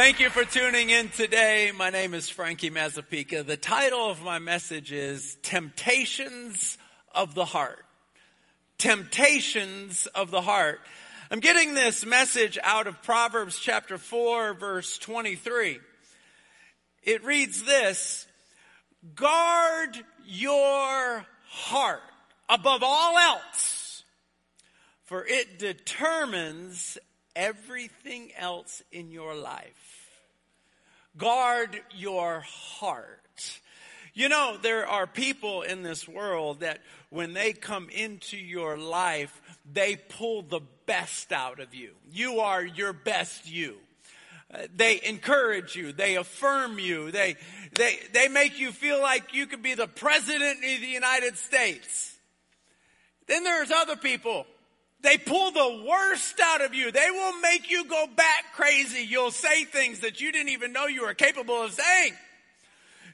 Thank you for tuning in today. My name is Frankie Mazapika. The title of my message is Temptations of the Heart. Temptations of the Heart. I'm getting this message out of Proverbs chapter 4 verse 23. It reads this, guard your heart above all else, for it determines everything else in your life. Guard your heart. You know, there are people in this world that when they come into your life, they pull the best out of you. You are your best you. Uh, they encourage you. They affirm you. They, they, they make you feel like you could be the president of the United States. Then there's other people they pull the worst out of you. They will make you go back crazy. You'll say things that you didn't even know you were capable of saying.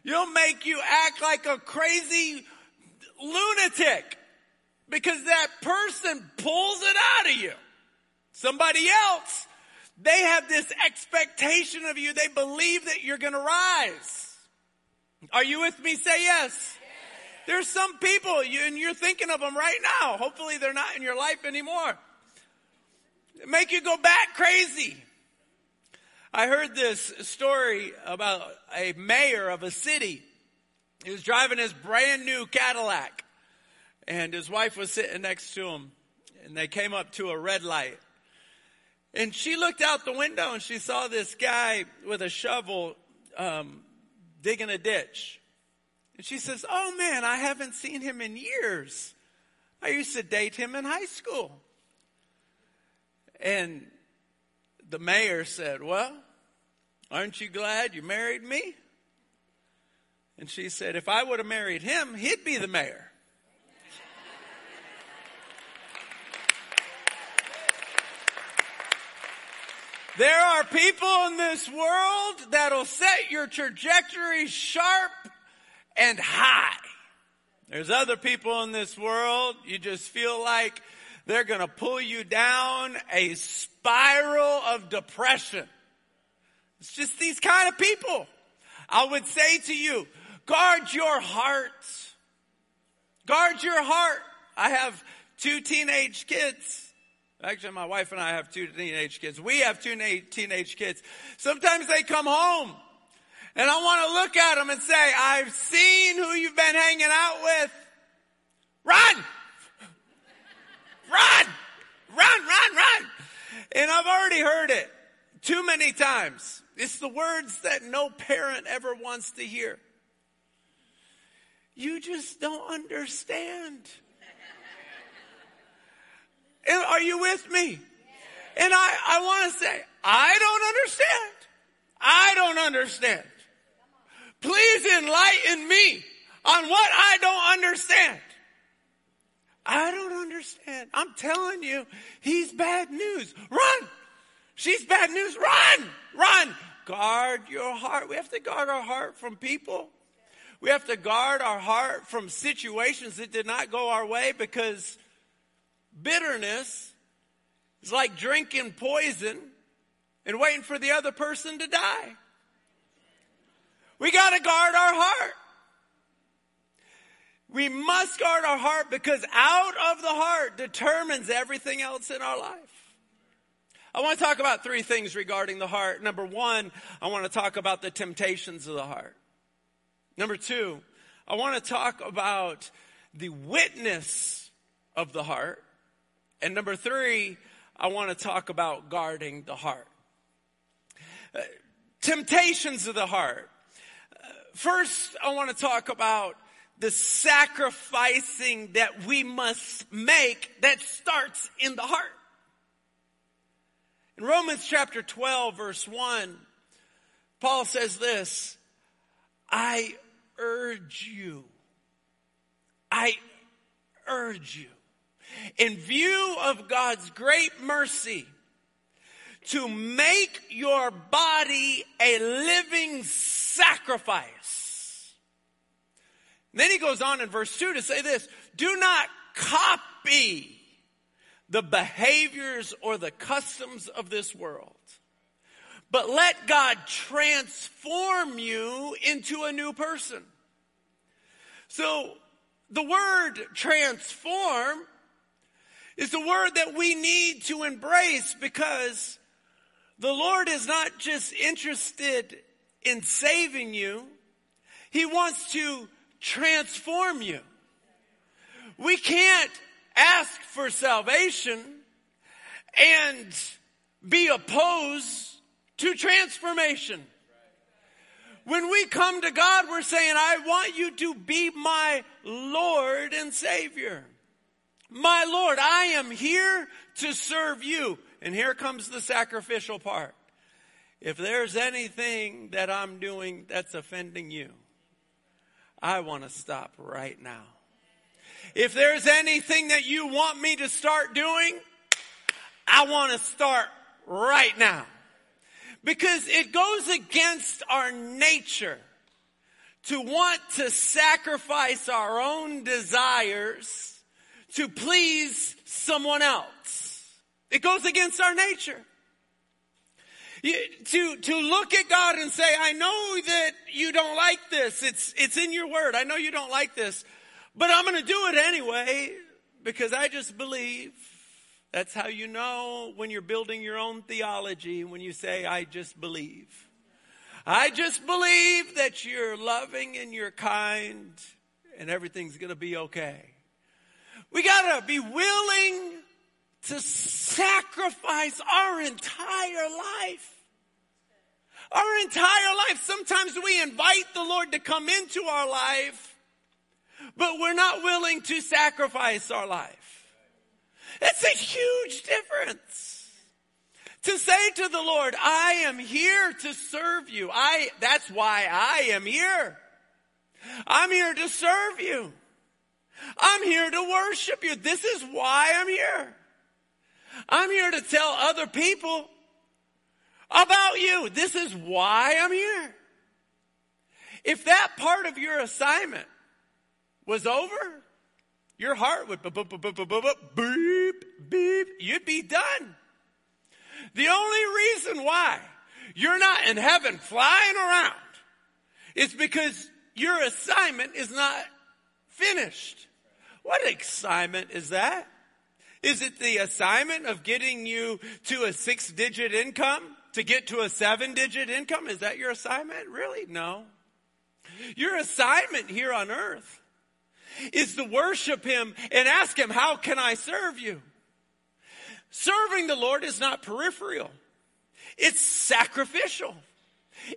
You'll make you act like a crazy lunatic because that person pulls it out of you. Somebody else, they have this expectation of you. They believe that you're going to rise. Are you with me? Say yes. There's some people, you, and you're thinking of them right now. Hopefully they're not in your life anymore. They make you go back crazy. I heard this story about a mayor of a city. He was driving his brand new Cadillac and his wife was sitting next to him and they came up to a red light. And she looked out the window and she saw this guy with a shovel um, digging a ditch. And she says, Oh man, I haven't seen him in years. I used to date him in high school. And the mayor said, Well, aren't you glad you married me? And she said, If I would have married him, he'd be the mayor. There are people in this world that'll set your trajectory sharp and high. There's other people in this world, you just feel like they're gonna pull you down a spiral of depression. It's just these kind of people. I would say to you, guard your heart. Guard your heart. I have two teenage kids. Actually, my wife and I have two teenage kids. We have two teenage kids. Sometimes they come home and I want to look at them and say, I've seen who you've been hanging out with. Run! Run! Run, run, run! And I've already heard it too many times. It's the words that no parent ever wants to hear. You just don't understand. And are you with me? And I, I want to say, I don't understand. I don't understand. Please enlighten me on what I don't understand. I don't understand. I'm telling you, he's bad news. Run! She's bad news. Run! Run! Guard your heart. We have to guard our heart from people. We have to guard our heart from situations that did not go our way because bitterness is like drinking poison and waiting for the other person to die. We got to guard our heart. We must guard our heart because out of the heart determines everything else in our life. I want to talk about three things regarding the heart. Number one, I want to talk about the temptations of the heart. Number two, I want to talk about the witness of the heart. And number three, I want to talk about guarding the heart. Uh, temptations of the heart. First, I want to talk about the sacrificing that we must make that starts in the heart. In Romans chapter 12 verse 1, Paul says this, I urge you, I urge you, in view of God's great mercy, to make your body a living sacrifice. Then he goes on in verse 2 to say this do not copy the behaviors or the customs of this world, but let God transform you into a new person. So the word transform is a word that we need to embrace because the Lord is not just interested in saving you. He wants to transform you. We can't ask for salvation and be opposed to transformation. When we come to God, we're saying, I want you to be my Lord and Savior. My Lord, I am here to serve you. And here comes the sacrificial part. If there's anything that I'm doing that's offending you, I want to stop right now. If there's anything that you want me to start doing, I want to start right now. Because it goes against our nature to want to sacrifice our own desires to please someone else. It goes against our nature. To, to look at God and say, I know that you don't like this. It's, it's in your word. I know you don't like this, but I'm going to do it anyway because I just believe. That's how you know when you're building your own theology when you say, I just believe. I just believe that you're loving and you're kind and everything's going to be okay. We got to be willing to sacrifice our entire life. Our entire life. Sometimes we invite the Lord to come into our life, but we're not willing to sacrifice our life. It's a huge difference. To say to the Lord, I am here to serve you. I, that's why I am here. I'm here to serve you. I'm here to worship you. This is why I'm here. I'm here to tell other people about you. This is why I'm here. If that part of your assignment was over, your heart would beep, beep, you'd be done. The only reason why you're not in heaven flying around is because your assignment is not finished. What assignment is that? Is it the assignment of getting you to a six digit income? To get to a seven digit income? Is that your assignment? Really? No. Your assignment here on earth is to worship Him and ask Him, how can I serve you? Serving the Lord is not peripheral. It's sacrificial.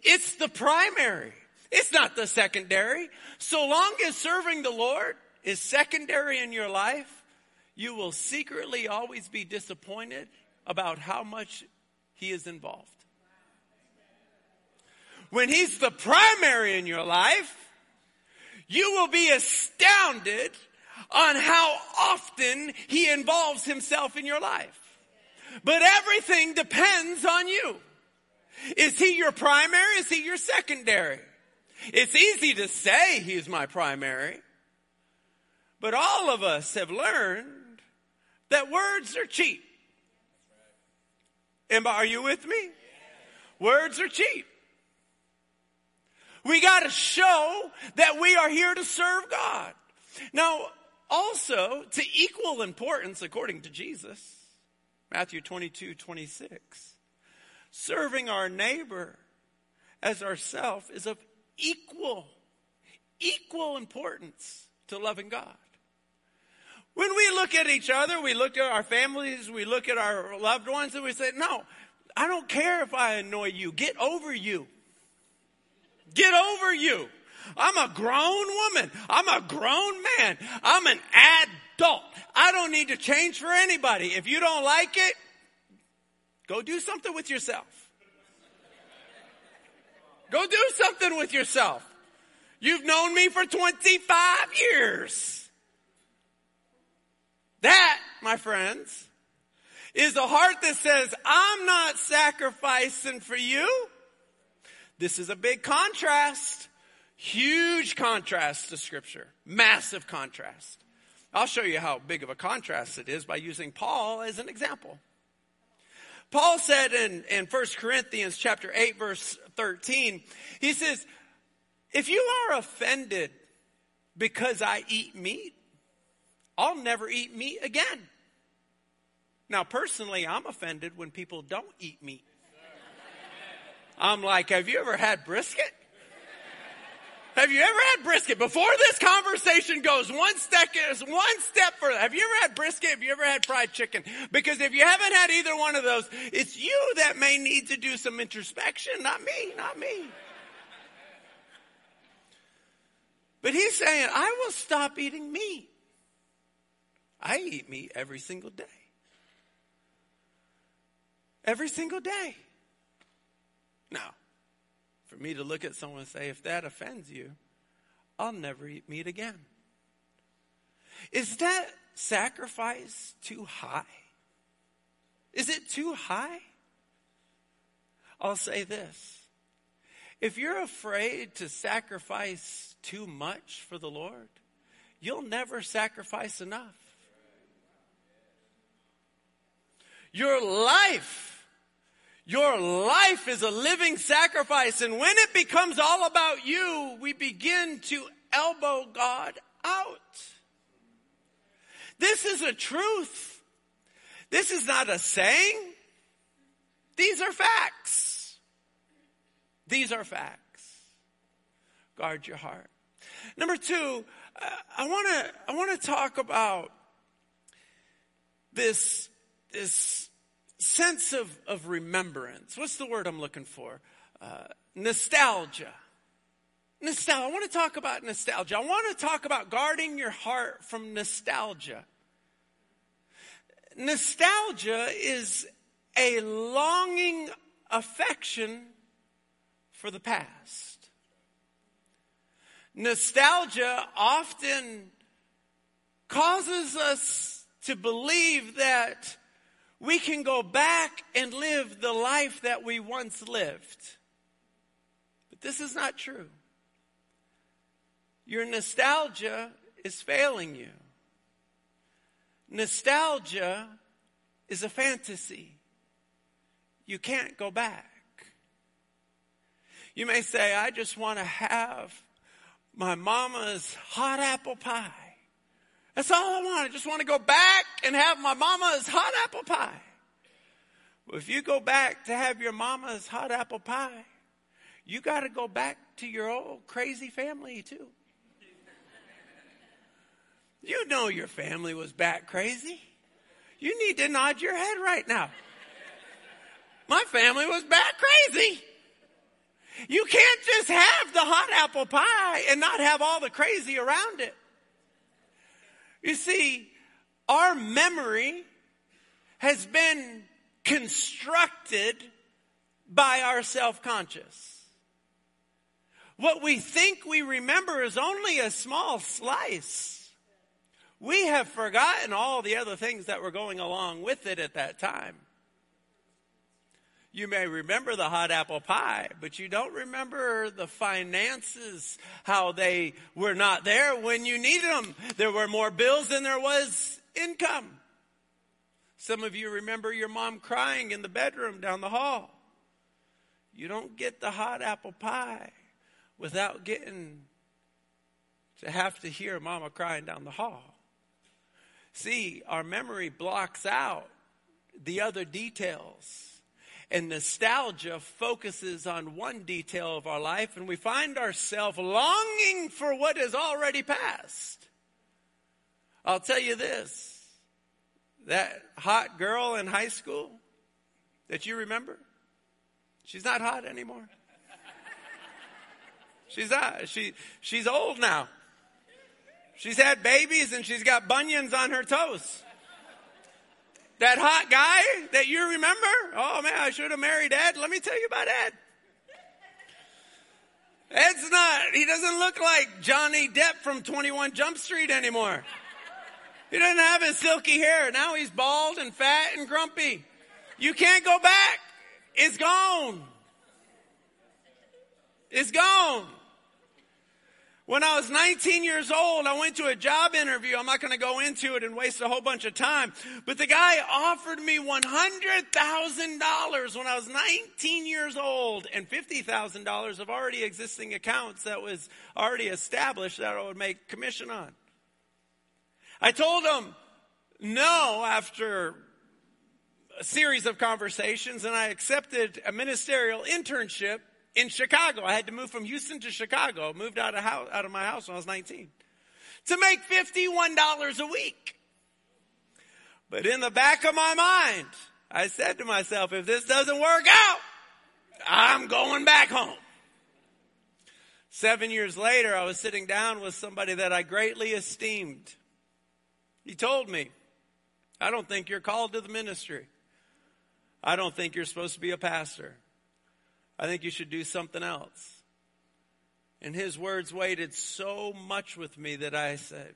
It's the primary. It's not the secondary. So long as serving the Lord is secondary in your life, you will secretly always be disappointed about how much He is involved. When He's the primary in your life, you will be astounded on how often He involves Himself in your life. But everything depends on you. Is He your primary? Is He your secondary? It's easy to say He's my primary. But all of us have learned that words are cheap. And are you with me? Words are cheap. We got to show that we are here to serve God. Now, also, to equal importance, according to Jesus, Matthew 22, 26, serving our neighbor as ourself is of equal, equal importance to loving God. When we look at each other, we look at our families, we look at our loved ones, and we say, No, I don't care if I annoy you. Get over you. Get over you. I'm a grown woman. I'm a grown man. I'm an adult. I don't need to change for anybody. If you don't like it, go do something with yourself. Go do something with yourself. You've known me for 25 years. That, my friends, is a heart that says, I'm not sacrificing for you. This is a big contrast. Huge contrast to scripture. Massive contrast. I'll show you how big of a contrast it is by using Paul as an example. Paul said in, in 1 Corinthians chapter 8 verse 13, he says, if you are offended because I eat meat, I'll never eat meat again. Now, personally, I'm offended when people don't eat meat. I'm like, have you ever had brisket? Have you ever had brisket? Before this conversation goes one step, one step further, have you ever had brisket? Have you ever had fried chicken? Because if you haven't had either one of those, it's you that may need to do some introspection, not me, not me. But he's saying, I will stop eating meat. I eat meat every single day. Every single day. Now, for me to look at someone and say, if that offends you, I'll never eat meat again. Is that sacrifice too high? Is it too high? I'll say this. If you're afraid to sacrifice too much for the Lord, you'll never sacrifice enough. Your life your life is a living sacrifice. And when it becomes all about you, we begin to elbow God out. This is a truth. This is not a saying. These are facts. These are facts. Guard your heart. Number two, uh, I want to, I want to talk about this, this sense of, of remembrance. What's the word I'm looking for? Uh, nostalgia. Nostalgia. I want to talk about nostalgia. I want to talk about guarding your heart from nostalgia. Nostalgia is a longing affection for the past. Nostalgia often causes us to believe that we can go back and live the life that we once lived. But this is not true. Your nostalgia is failing you. Nostalgia is a fantasy. You can't go back. You may say, I just want to have my mama's hot apple pie. That's all I want. I just want to go back and have my mama's hot apple pie. Well, if you go back to have your mama's hot apple pie, you got to go back to your old crazy family too. You know your family was back crazy. You need to nod your head right now. My family was back crazy. You can't just have the hot apple pie and not have all the crazy around it. You see, our memory has been constructed by our self-conscious. What we think we remember is only a small slice. We have forgotten all the other things that were going along with it at that time. You may remember the hot apple pie, but you don't remember the finances, how they were not there when you needed them. There were more bills than there was income. Some of you remember your mom crying in the bedroom down the hall. You don't get the hot apple pie without getting to have to hear mama crying down the hall. See, our memory blocks out the other details and nostalgia focuses on one detail of our life and we find ourselves longing for what is already past. I'll tell you this. That hot girl in high school that you remember, she's not hot anymore. She's not. She, she's old now. She's had babies and she's got bunions on her toes. That hot guy that you remember? Oh man, I should have married Ed. Let me tell you about Ed. Ed's not, he doesn't look like Johnny Depp from 21 Jump Street anymore. He doesn't have his silky hair. Now he's bald and fat and grumpy. You can't go back. It's gone. It's gone. When I was 19 years old, I went to a job interview. I'm not going to go into it and waste a whole bunch of time. But the guy offered me $100,000 when I was 19 years old and $50,000 of already existing accounts that was already established that I would make commission on. I told him no after a series of conversations and I accepted a ministerial internship in Chicago. I had to move from Houston to Chicago. Moved out of house, out of my house when I was 19 to make $51 a week. But in the back of my mind, I said to myself, if this doesn't work out, I'm going back home. Seven years later, I was sitting down with somebody that I greatly esteemed. He told me, I don't think you're called to the ministry. I don't think you're supposed to be a pastor. I think you should do something else. And his words weighted so much with me that I said,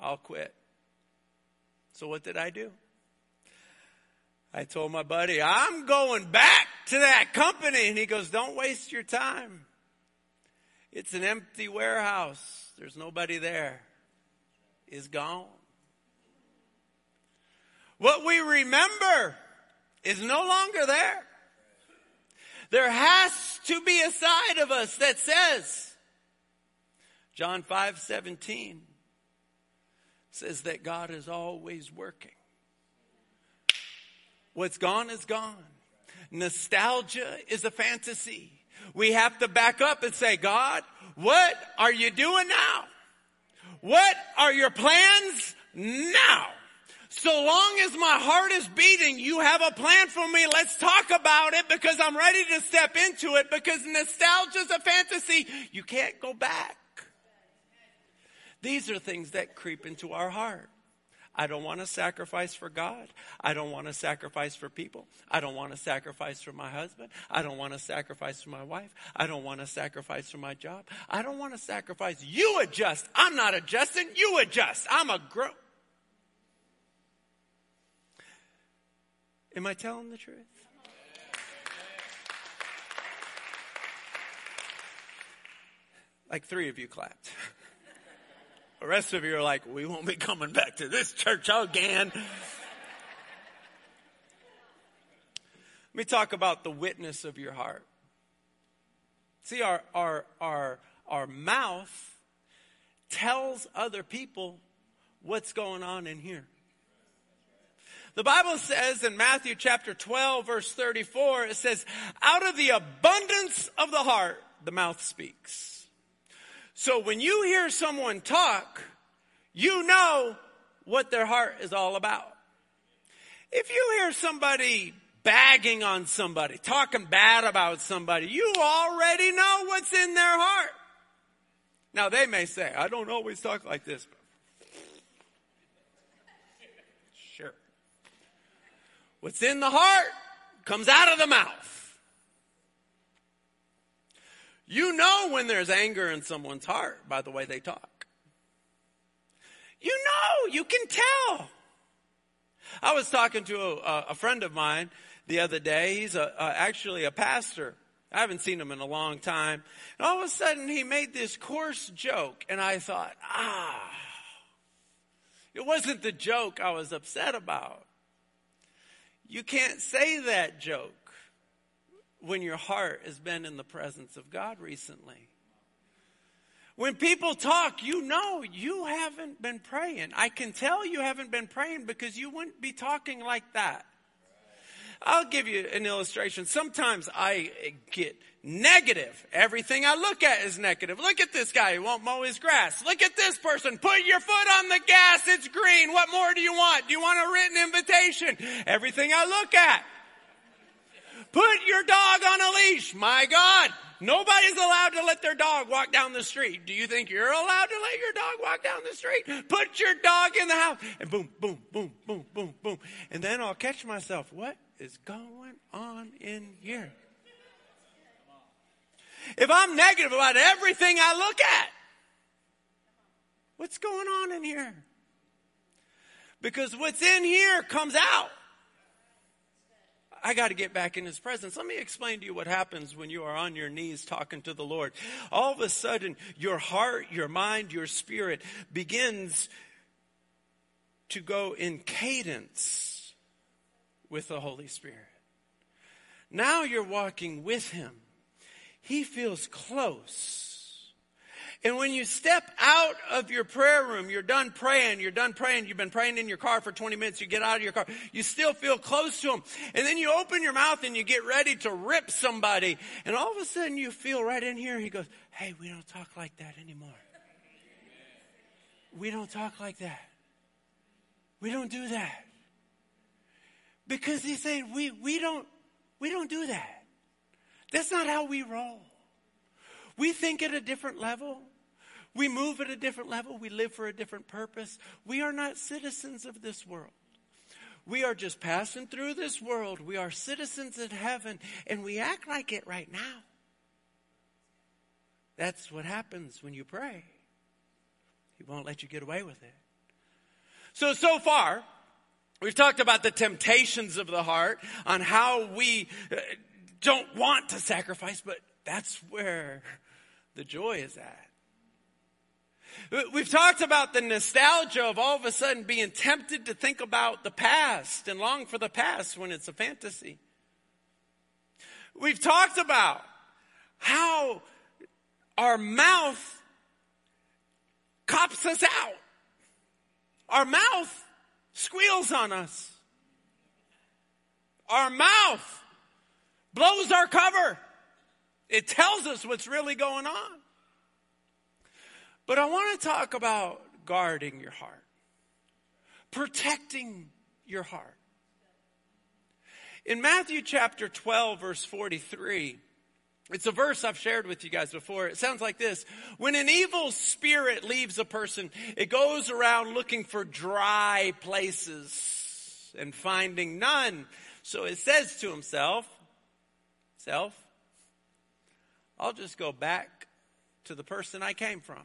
I'll quit. So what did I do? I told my buddy, I'm going back to that company. And he goes, don't waste your time. It's an empty warehouse. There's nobody there. Is gone. What we remember is no longer there. There has to be a side of us that says, John 5 17 says that God is always working. What's gone is gone. Nostalgia is a fantasy. We have to back up and say, God, what are you doing now? What are your plans now? So long as my heart is beating, you have a plan for me. Let's talk about it because I'm ready to step into it because nostalgia's a fantasy. You can't go back. These are things that creep into our heart. I don't want to sacrifice for God. I don't want to sacrifice for people. I don't want to sacrifice for my husband. I don't want to sacrifice for my wife. I don't want to sacrifice for my job. I don't want to sacrifice. You adjust. I'm not adjusting. You adjust. I'm a grow. Am I telling the truth? Like three of you clapped. The rest of you are like, we won't be coming back to this church again. Let me talk about the witness of your heart. See, our, our, our, our mouth tells other people what's going on in here. The Bible says in Matthew chapter 12 verse 34, it says, out of the abundance of the heart, the mouth speaks. So when you hear someone talk, you know what their heart is all about. If you hear somebody bagging on somebody, talking bad about somebody, you already know what's in their heart. Now they may say, I don't always talk like this, What's in the heart comes out of the mouth. You know when there's anger in someone's heart by the way they talk. You know, you can tell. I was talking to a, a friend of mine the other day. He's a, a, actually a pastor. I haven't seen him in a long time. And all of a sudden he made this coarse joke and I thought, ah, it wasn't the joke I was upset about. You can't say that joke when your heart has been in the presence of God recently. When people talk, you know you haven't been praying. I can tell you haven't been praying because you wouldn't be talking like that. I'll give you an illustration. Sometimes I get negative. Everything I look at is negative. Look at this guy who won't mow his grass. Look at this person. Put your foot on the gas. It's green. What more do you want? Do you want a written invitation? Everything I look at. Put your dog on a leash. My God. Nobody's allowed to let their dog walk down the street. Do you think you're allowed to let your dog walk down the street? Put your dog in the house. And boom, boom, boom, boom, boom, boom. And then I'll catch myself. What is going on in here? if I'm negative about everything I look at, what's going on in here? Because what's in here comes out. I got to get back in his presence. Let me explain to you what happens when you are on your knees talking to the Lord. All of a sudden, your heart, your mind, your spirit begins to go in cadence with the Holy Spirit. Now you're walking with him. He feels close. And when you step out of your prayer room, you're done praying, you're done praying, you've been praying in your car for 20 minutes, you get out of your car, you still feel close to him. And then you open your mouth and you get ready to rip somebody. And all of a sudden you feel right in here, he goes, Hey, we don't talk like that anymore. We don't talk like that. We don't do that. Because he's saying we, we don't, we don't do that. That's not how we roll. We think at a different level. We move at a different level. We live for a different purpose. We are not citizens of this world. We are just passing through this world. We are citizens in heaven, and we act like it right now. That's what happens when you pray. He won't let you get away with it. So, so far, we've talked about the temptations of the heart, on how we uh, don't want to sacrifice, but that's where the joy is at. We've talked about the nostalgia of all of a sudden being tempted to think about the past and long for the past when it's a fantasy. We've talked about how our mouth cops us out. Our mouth squeals on us. Our mouth blows our cover. It tells us what's really going on. But I want to talk about guarding your heart, protecting your heart. In Matthew chapter 12, verse 43, it's a verse I've shared with you guys before. It sounds like this. When an evil spirit leaves a person, it goes around looking for dry places and finding none. So it says to himself, self, I'll just go back to the person I came from.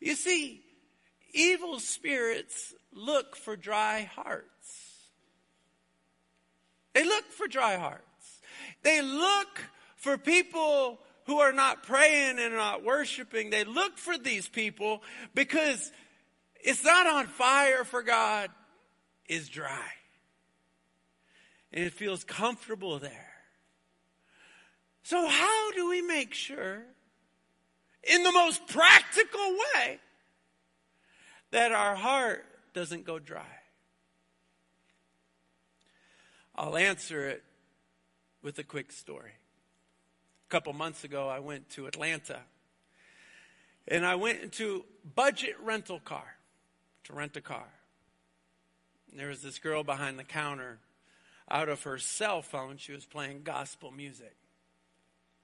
You see, evil spirits look for dry hearts. They look for dry hearts. They look for people who are not praying and not worshiping. They look for these people because it's not on fire for God, it's dry. And it feels comfortable there. So, how do we make sure, in the most practical way, that our heart doesn't go dry? I'll answer it with a quick story. A couple months ago, I went to Atlanta and I went into budget rental car to rent a car. And there was this girl behind the counter. Out of her cell phone, she was playing gospel music.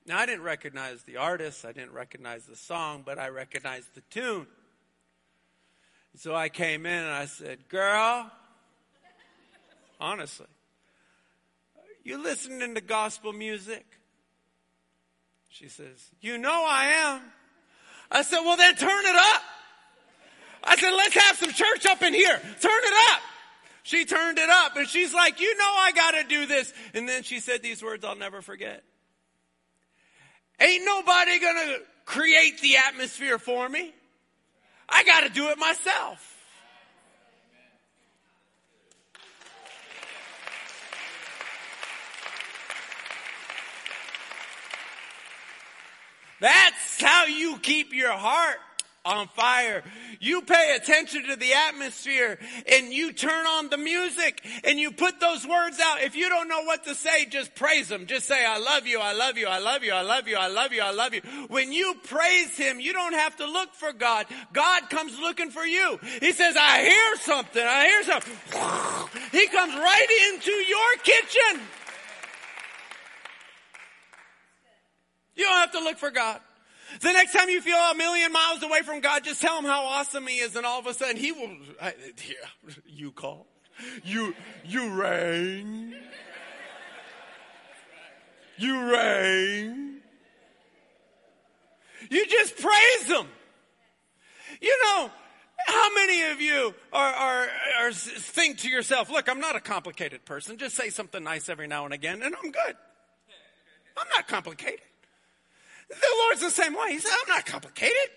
Now, I didn't recognize the artist, I didn't recognize the song, but I recognized the tune. So I came in and I said, Girl, honestly, you listening to gospel music? She says, You know I am. I said, Well, then turn it up. I said, Let's have some church up in here. Turn it up. She turned it up and she's like, You know I got to do this. And then she said these words I'll never forget. Ain't nobody gonna create the atmosphere for me. I gotta do it myself. That's how you keep your heart on fire. You pay attention to the atmosphere and you turn on the music and you put those words out. If you don't know what to say, just praise Him. Just say, I love you, I love you, I love you, I love you, I love you, I love you. When you praise Him, you don't have to look for God. God comes looking for you. He says, I hear something, I hear something. He comes right into your kitchen. You don't have to look for God. The next time you feel a million miles away from God, just tell him how awesome he is and all of a sudden he will, I, yeah, you call. You, you reign. You reign. You just praise him. You know, how many of you are, are, are think to yourself, look, I'm not a complicated person. Just say something nice every now and again and I'm good. I'm not complicated. The Lord's the same way. He said, I'm not complicated.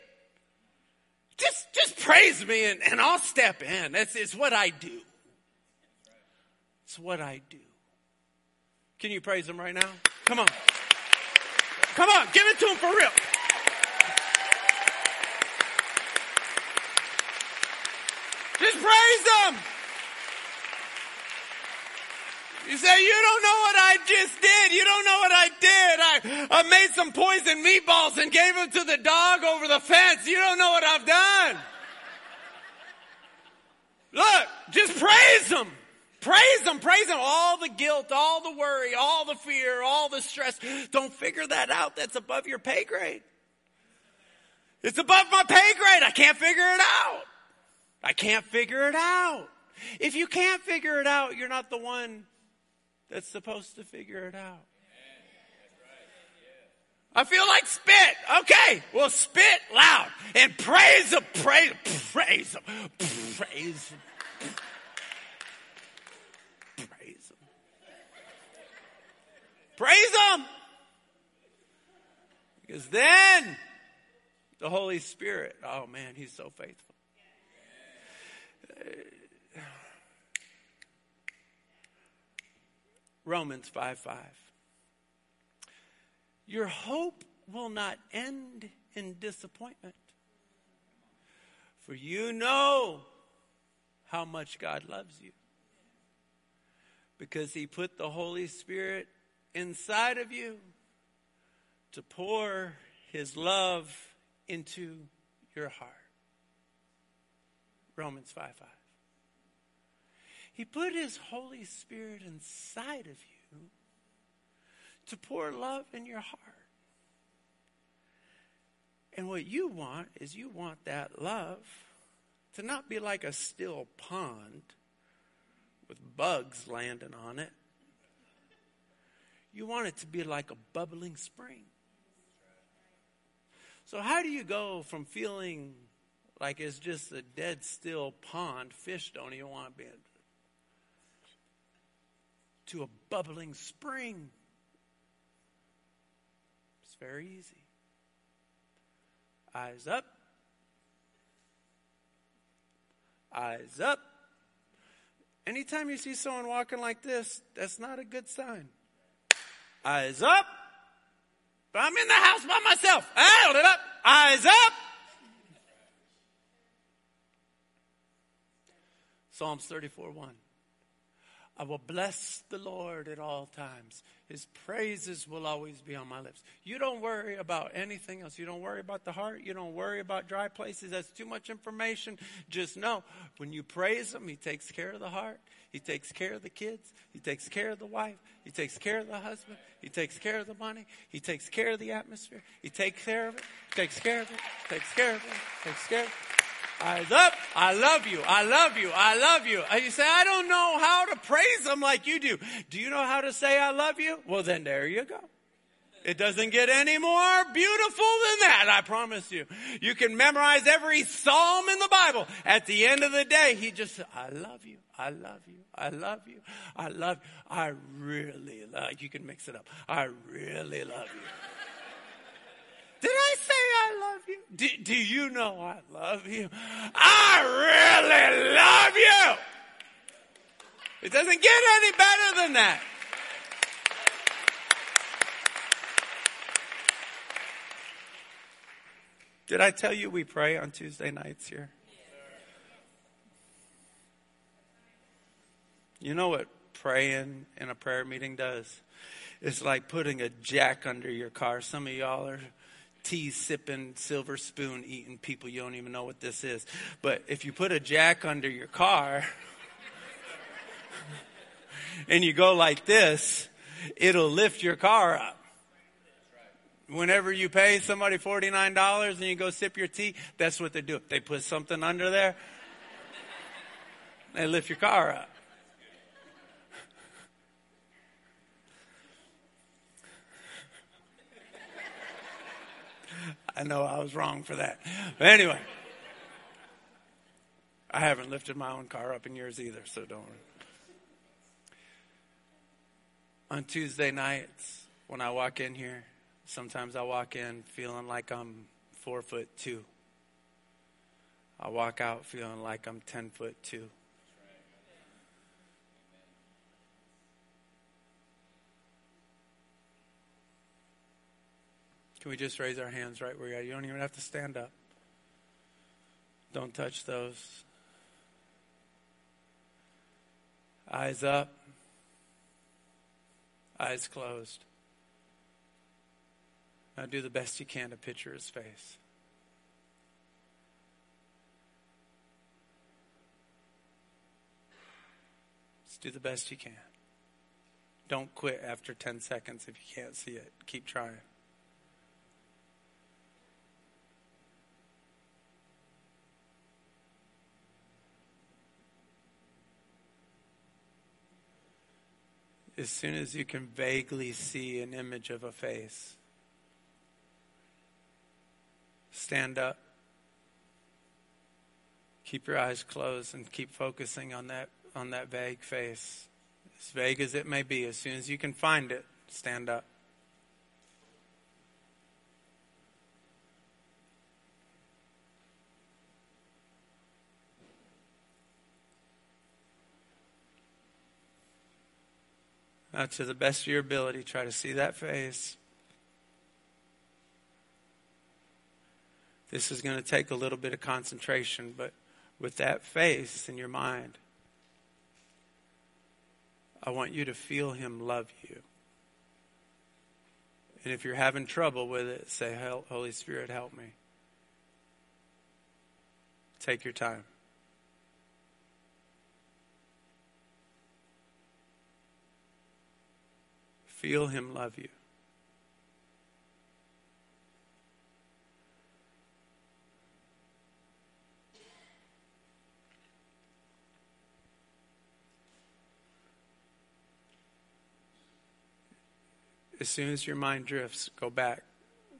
Just, just praise me and, and I'll step in. It's, it's what I do. It's what I do. Can you praise him right now? Come on. Come on, give it to him for real. Just praise him. You say, you don't know what I just did. You don't know what I did. I, I made some poison meatballs and gave them to the dog over the fence. You don't know what I've done. Look, just praise him. Praise him, praise him. All the guilt, all the worry, all the fear, all the stress. Don't figure that out. That's above your pay grade. It's above my pay grade. I can't figure it out. I can't figure it out. If you can't figure it out, you're not the one that's supposed to figure it out. I feel like spit. Okay. Well, spit loud and praise him, praise, praise him, praise him. Praise him. Praise him. Because then the Holy Spirit, oh man, he's so faithful. Romans 5 5. Your hope will not end in disappointment. For you know how much God loves you. Because he put the Holy Spirit inside of you to pour his love into your heart. Romans 5 5. He put His Holy Spirit inside of you to pour love in your heart. And what you want is you want that love to not be like a still pond with bugs landing on it. You want it to be like a bubbling spring. So, how do you go from feeling like it's just a dead, still pond, fish don't even want to be in to a bubbling spring. It's very easy. Eyes up. Eyes up. Anytime you see someone walking like this, that's not a good sign. Eyes up. But I'm in the house by myself. up. Eyes up. Psalms 34 1. I will bless the Lord at all times. His praises will always be on my lips. You don't worry about anything else. You don't worry about the heart. You don't worry about dry places. That's too much information. Just know when you praise Him, He takes care of the heart. He takes care of the kids. He takes care of the wife. He takes care of the husband. He takes care of the money. He takes care of the atmosphere. He takes care of it. Takes care of it. Takes care of it. Takes care of it. Eyes up. I love you. I love you. I love you. And you say, I don't know how to praise him like you do. Do you know how to say I love you? Well, then there you go. It doesn't get any more beautiful than that, I promise you. You can memorize every psalm in the Bible. At the end of the day, he just, said, I love you. I love you. I love you. I love you. I really love you. can mix it up. I really love you. I love you? Do, do you know I love you? I really love you. It doesn't get any better than that. Did I tell you we pray on Tuesday nights here? You know what praying in a prayer meeting does? It's like putting a jack under your car. Some of y'all are tea sipping, silver spoon eating people. You don't even know what this is. But if you put a jack under your car and you go like this, it'll lift your car up. Whenever you pay somebody $49 and you go sip your tea, that's what they do. They put something under there, they lift your car up. I know I was wrong for that. But anyway. I haven't lifted my own car up in years either, so don't worry. On Tuesday nights, when I walk in here, sometimes I walk in feeling like I'm four foot two. I walk out feeling like I'm 10 foot two. Can we just raise our hands right where you're? You don't even have to stand up. Don't touch those. Eyes up, eyes closed. Now do the best you can to picture his face. Just do the best you can. Don't quit after 10 seconds if you can't see it. Keep trying. As soon as you can vaguely see an image of a face, stand up. Keep your eyes closed and keep focusing on that on that vague face. As vague as it may be, as soon as you can find it, stand up. Uh, to the best of your ability, try to see that face. This is going to take a little bit of concentration, but with that face in your mind, I want you to feel Him love you. And if you're having trouble with it, say, Holy Spirit, help me. Take your time. Feel Him love you. As soon as your mind drifts, go back.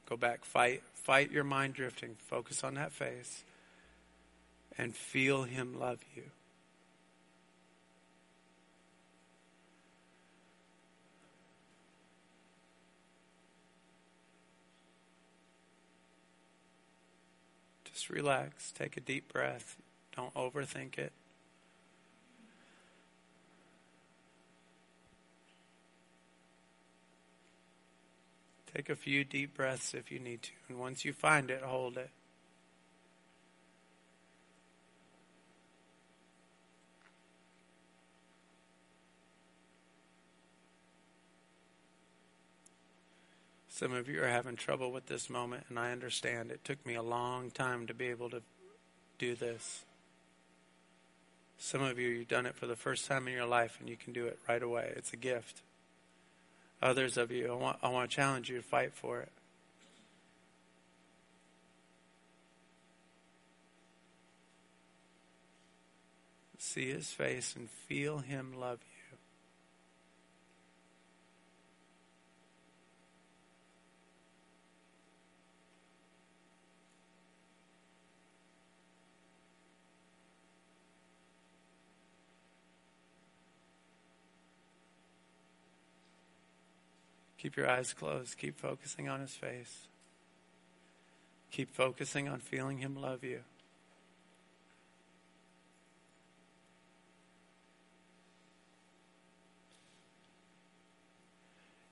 Go back. Fight. Fight your mind drifting. Focus on that face. And feel Him love you. Just relax. Take a deep breath. Don't overthink it. Take a few deep breaths if you need to. And once you find it, hold it. Some of you are having trouble with this moment, and I understand. It took me a long time to be able to do this. Some of you, you've done it for the first time in your life, and you can do it right away. It's a gift. Others of you, I want, I want to challenge you to fight for it. See his face and feel him love Keep your eyes closed. Keep focusing on his face. Keep focusing on feeling him love you.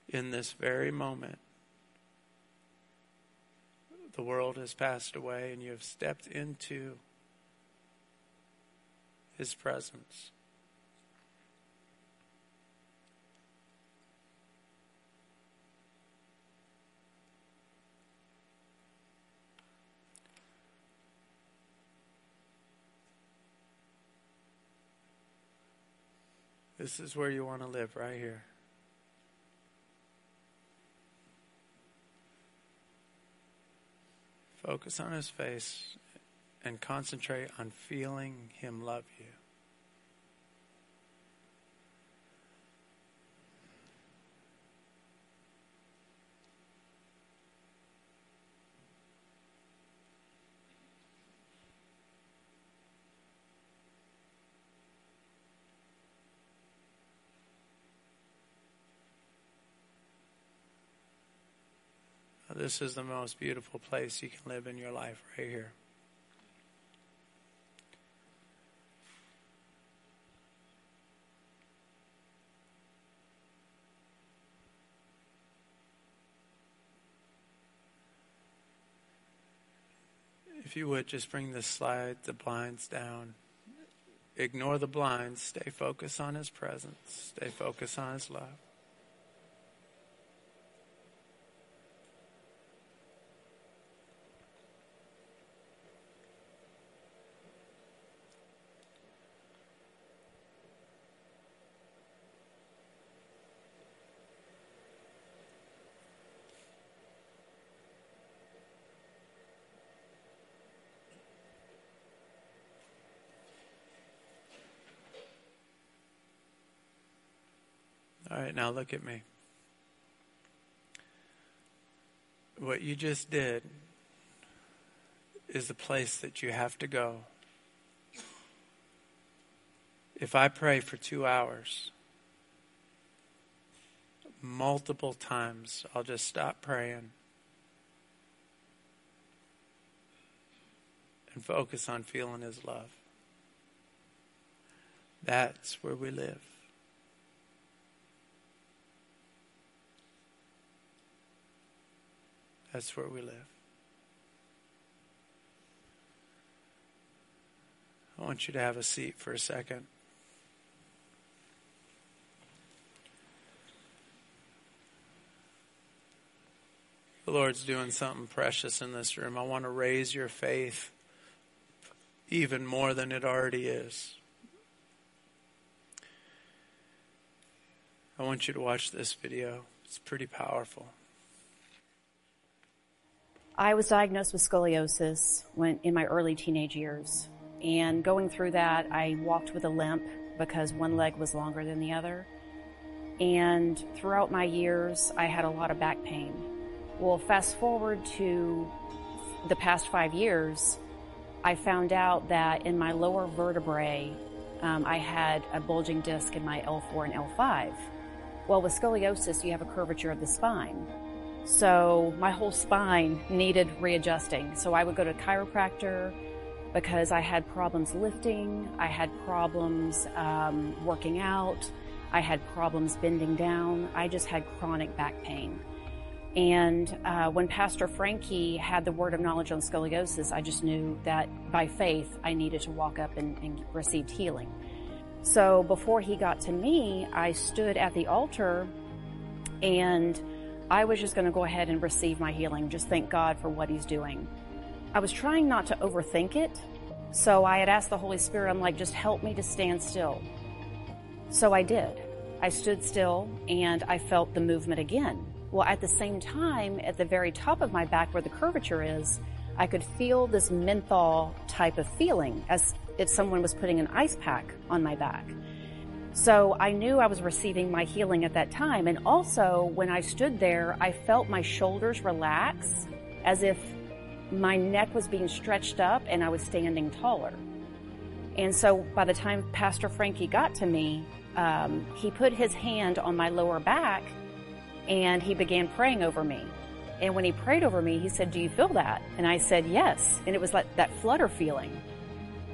In this very moment, the world has passed away and you have stepped into his presence. This is where you want to live, right here. Focus on his face and concentrate on feeling him love you. This is the most beautiful place you can live in your life right here. If you would just bring the slide, the blinds down. Ignore the blinds. Stay focused on His presence. Stay focused on His love. Right, now look at me. What you just did is the place that you have to go. If I pray for two hours, multiple times, I'll just stop praying and focus on feeling His love. That's where we live. That's where we live. I want you to have a seat for a second. The Lord's doing something precious in this room. I want to raise your faith even more than it already is. I want you to watch this video. It's pretty powerful. I was diagnosed with scoliosis when in my early teenage years. And going through that, I walked with a limp because one leg was longer than the other. And throughout my years, I had a lot of back pain. Well, fast forward to the past five years, I found out that in my lower vertebrae, um, I had a bulging disc in my L4 and L5. Well, with scoliosis, you have a curvature of the spine. So my whole spine needed readjusting. So I would go to a chiropractor because I had problems lifting, I had problems um, working out, I had problems bending down. I just had chronic back pain. And uh, when Pastor Frankie had the word of knowledge on scoliosis, I just knew that by faith I needed to walk up and, and receive healing. So before he got to me, I stood at the altar and I was just going to go ahead and receive my healing, just thank God for what He's doing. I was trying not to overthink it, so I had asked the Holy Spirit, I'm like, just help me to stand still. So I did. I stood still and I felt the movement again. Well, at the same time, at the very top of my back where the curvature is, I could feel this menthol type of feeling as if someone was putting an ice pack on my back. So I knew I was receiving my healing at that time. And also, when I stood there, I felt my shoulders relax as if my neck was being stretched up and I was standing taller. And so by the time Pastor Frankie got to me, um, he put his hand on my lower back and he began praying over me. And when he prayed over me, he said, Do you feel that? And I said, Yes. And it was like that flutter feeling.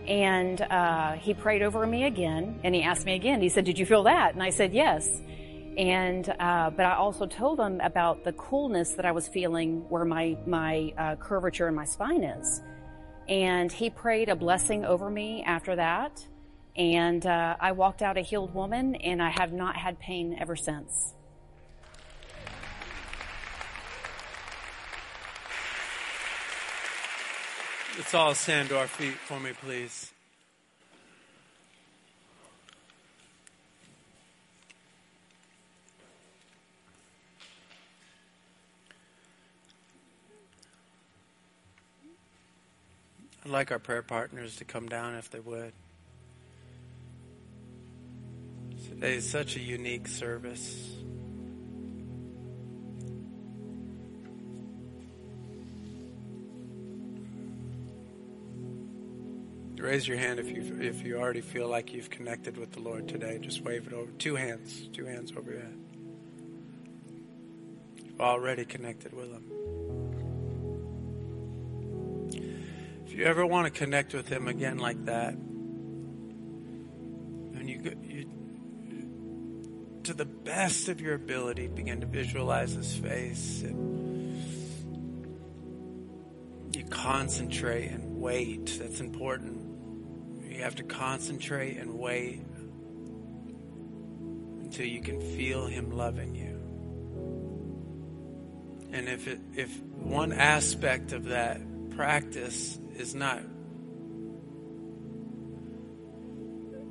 And uh, he prayed over me again, and he asked me again. He said, "Did you feel that?" And I said, "Yes." And uh, but I also told him about the coolness that I was feeling where my my uh, curvature in my spine is. And he prayed a blessing over me after that. And uh, I walked out a healed woman, and I have not had pain ever since. Let's all stand to our feet for me, please. I'd like our prayer partners to come down if they would. Today is such a unique service. raise your hand if you if you already feel like you've connected with the Lord today. Just wave it over. Two hands, two hands over your head. You've already connected with Him. If you ever want to connect with Him again like that, and you, you to the best of your ability, begin to visualize His face. And you concentrate and wait. That's important. You have to concentrate and wait until you can feel Him loving you. And if it, if one aspect of that practice is not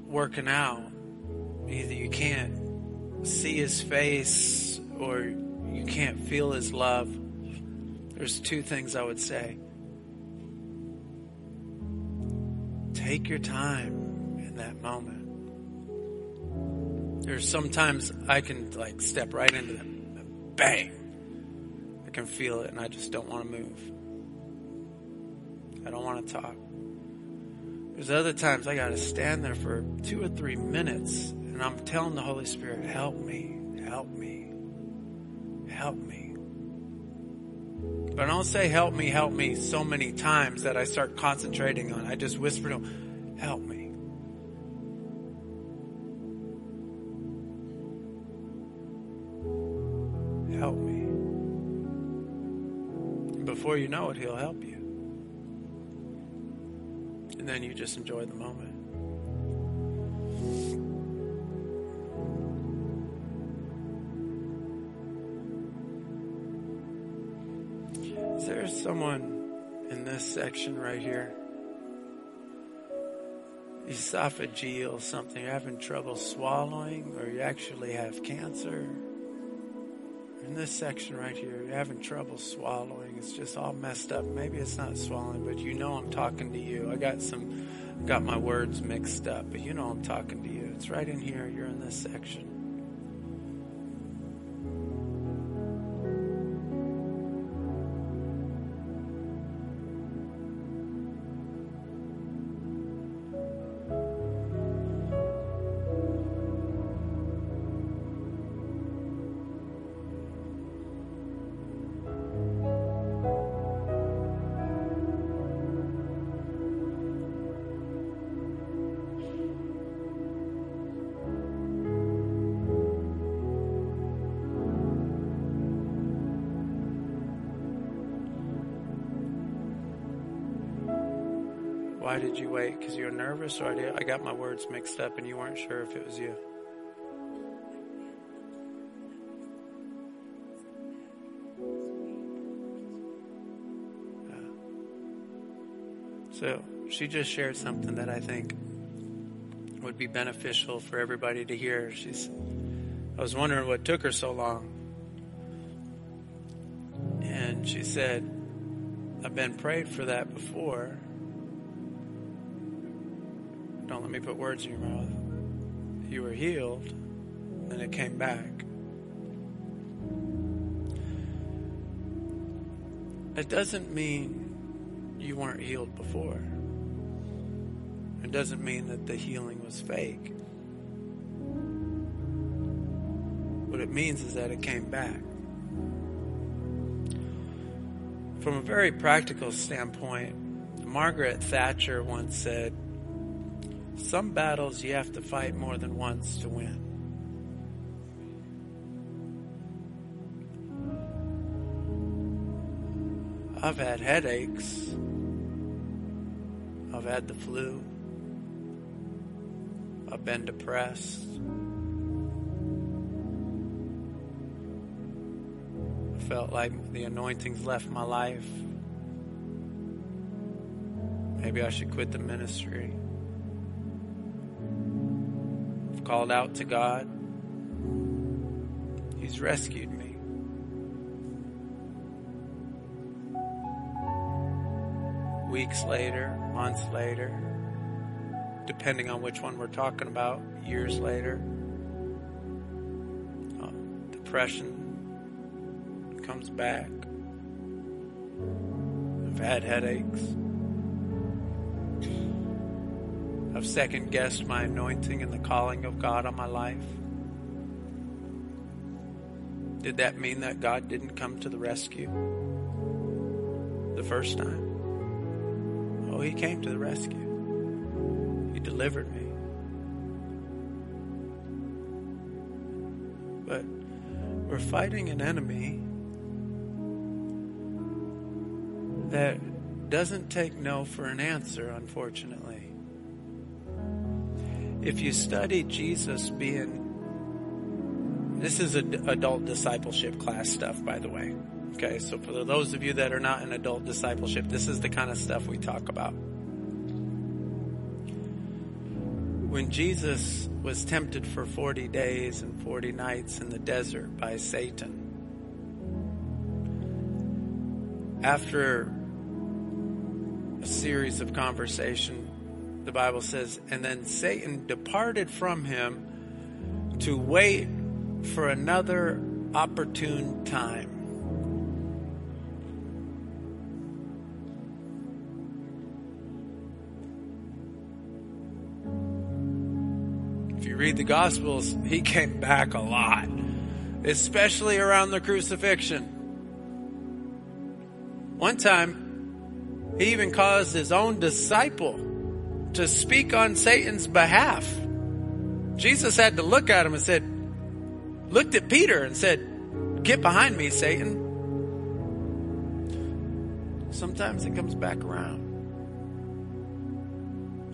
working out, either you can't see his face or you can't feel his love, there's two things I would say. Take your time in that moment. There's sometimes I can like step right into them. Bang! I can feel it and I just don't want to move. I don't want to talk. There's other times I got to stand there for two or three minutes and I'm telling the Holy Spirit, help me, help me, help me. But I don't say help me, help me so many times that I start concentrating on. I just whisper to him, help me. Help me. Before you know it, he'll help you. And then you just enjoy the moment. Someone in this section right here? Esophageal something, you're having trouble swallowing, or you actually have cancer. In this section right here, you're having trouble swallowing. It's just all messed up. Maybe it's not swallowing, but you know I'm talking to you. I got some, got my words mixed up, but you know I'm talking to you. It's right in here. You're in this section. Did you wait? Because you were nervous, or I, did, I got my words mixed up and you weren't sure if it was you? So she just shared something that I think would be beneficial for everybody to hear. She's, I was wondering what took her so long. And she said, I've been prayed for that before. Let me put words in your mouth. You were healed, and it came back. It doesn't mean you weren't healed before. It doesn't mean that the healing was fake. What it means is that it came back. From a very practical standpoint, Margaret Thatcher once said, Some battles you have to fight more than once to win. I've had headaches. I've had the flu. I've been depressed. I felt like the anointing's left my life. Maybe I should quit the ministry. Called out to God. He's rescued me. weeks later, months later, depending on which one we're talking about, years later. Um, depression comes back. I've had headaches. I've second guessed my anointing and the calling of God on my life. Did that mean that God didn't come to the rescue the first time? Oh, he came to the rescue. He delivered me. But we're fighting an enemy that doesn't take no for an answer, unfortunately. If you study Jesus being, this is an adult discipleship class stuff, by the way. Okay, so for those of you that are not in adult discipleship, this is the kind of stuff we talk about. When Jesus was tempted for 40 days and 40 nights in the desert by Satan, after a series of conversation, the Bible says, and then Satan departed from him to wait for another opportune time. If you read the Gospels, he came back a lot, especially around the crucifixion. One time, he even caused his own disciple to speak on Satan's behalf. Jesus had to look at him and said, looked at Peter and said, Get behind me, Satan. Sometimes it comes back around.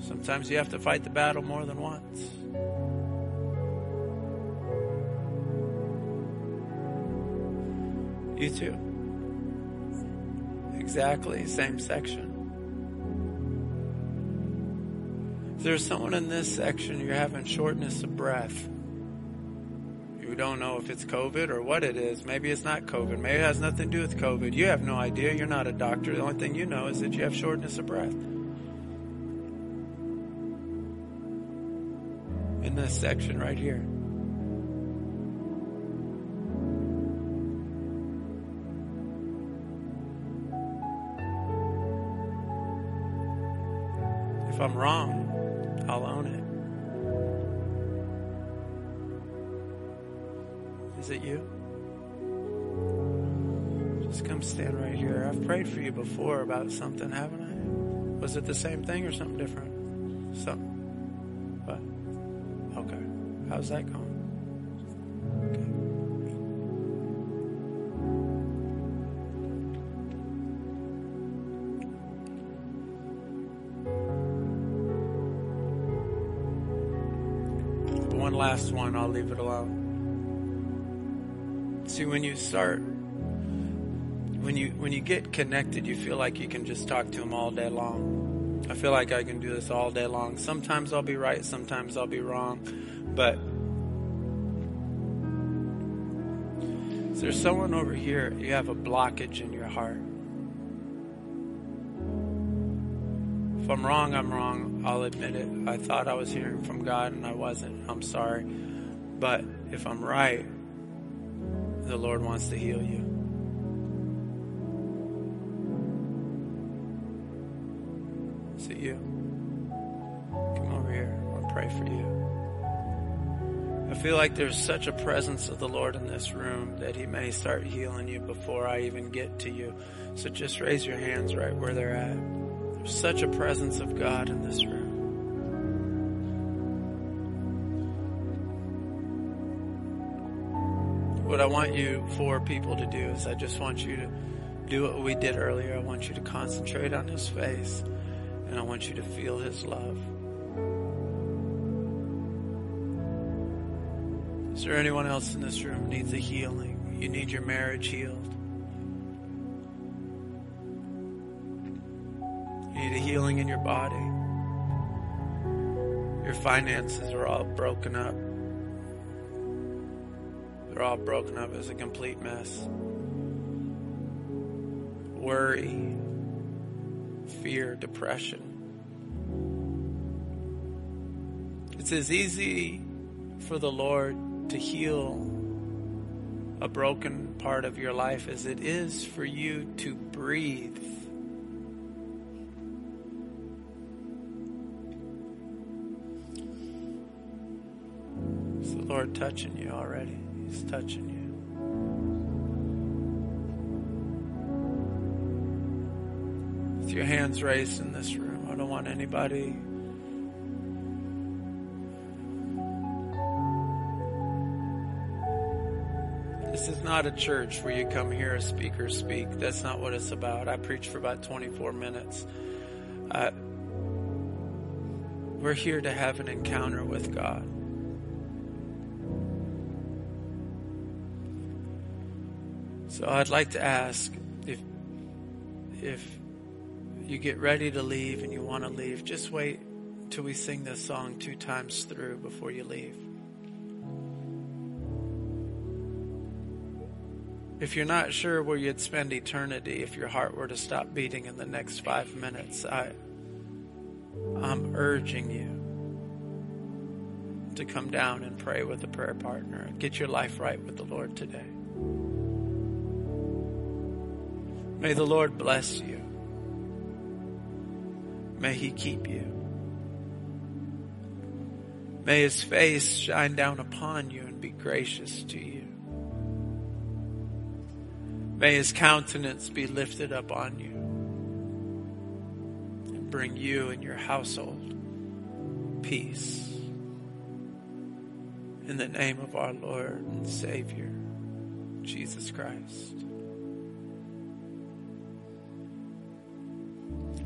Sometimes you have to fight the battle more than once. You too. Exactly, same section. If there's someone in this section, you're having shortness of breath. You don't know if it's COVID or what it is. Maybe it's not COVID. Maybe it has nothing to do with COVID. You have no idea. You're not a doctor. The only thing you know is that you have shortness of breath. In this section right here. If I'm wrong, Is it you? Just come stand right here. I've prayed for you before about something, haven't I? Was it the same thing or something different? Something. What? Okay. How's that going? one last one, I'll leave it alone. See, when you start, when you when you get connected, you feel like you can just talk to him all day long. I feel like I can do this all day long. Sometimes I'll be right, sometimes I'll be wrong, but is there someone over here? You have a blockage in your heart. If I'm wrong, I'm wrong. I'll admit it. I thought I was hearing from God and I wasn't. I'm sorry. But if I'm right, the Lord wants to heal you. Is it you? Come over here. I'll pray for you. I feel like there's such a presence of the Lord in this room that He may start healing you before I even get to you. So just raise your hands right where they're at. There's such a presence of God in this room. What I want you four people to do is I just want you to do what we did earlier. I want you to concentrate on His face and I want you to feel His love. Is there anyone else in this room needs a healing? You need your marriage healed. You need a healing in your body. Your finances are all broken up. They're all broken up as a complete mess. Worry, fear, depression. It's as easy for the Lord to heal a broken part of your life as it is for you to breathe. Is the Lord touching you already? He's touching you. With your hands raised in this room. I don't want anybody. This is not a church where you come hear a speaker speak. That's not what it's about. I preach for about 24 minutes. Uh, we're here to have an encounter with God. So I'd like to ask if if you get ready to leave and you want to leave, just wait till we sing this song two times through before you leave. If you're not sure where you'd spend eternity if your heart were to stop beating in the next five minutes, I, I'm urging you to come down and pray with a prayer partner get your life right with the Lord today. May the Lord bless you. May He keep you. May His face shine down upon you and be gracious to you. May His countenance be lifted up on you and bring you and your household peace. In the name of our Lord and Savior, Jesus Christ.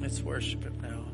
Let's worship Him now.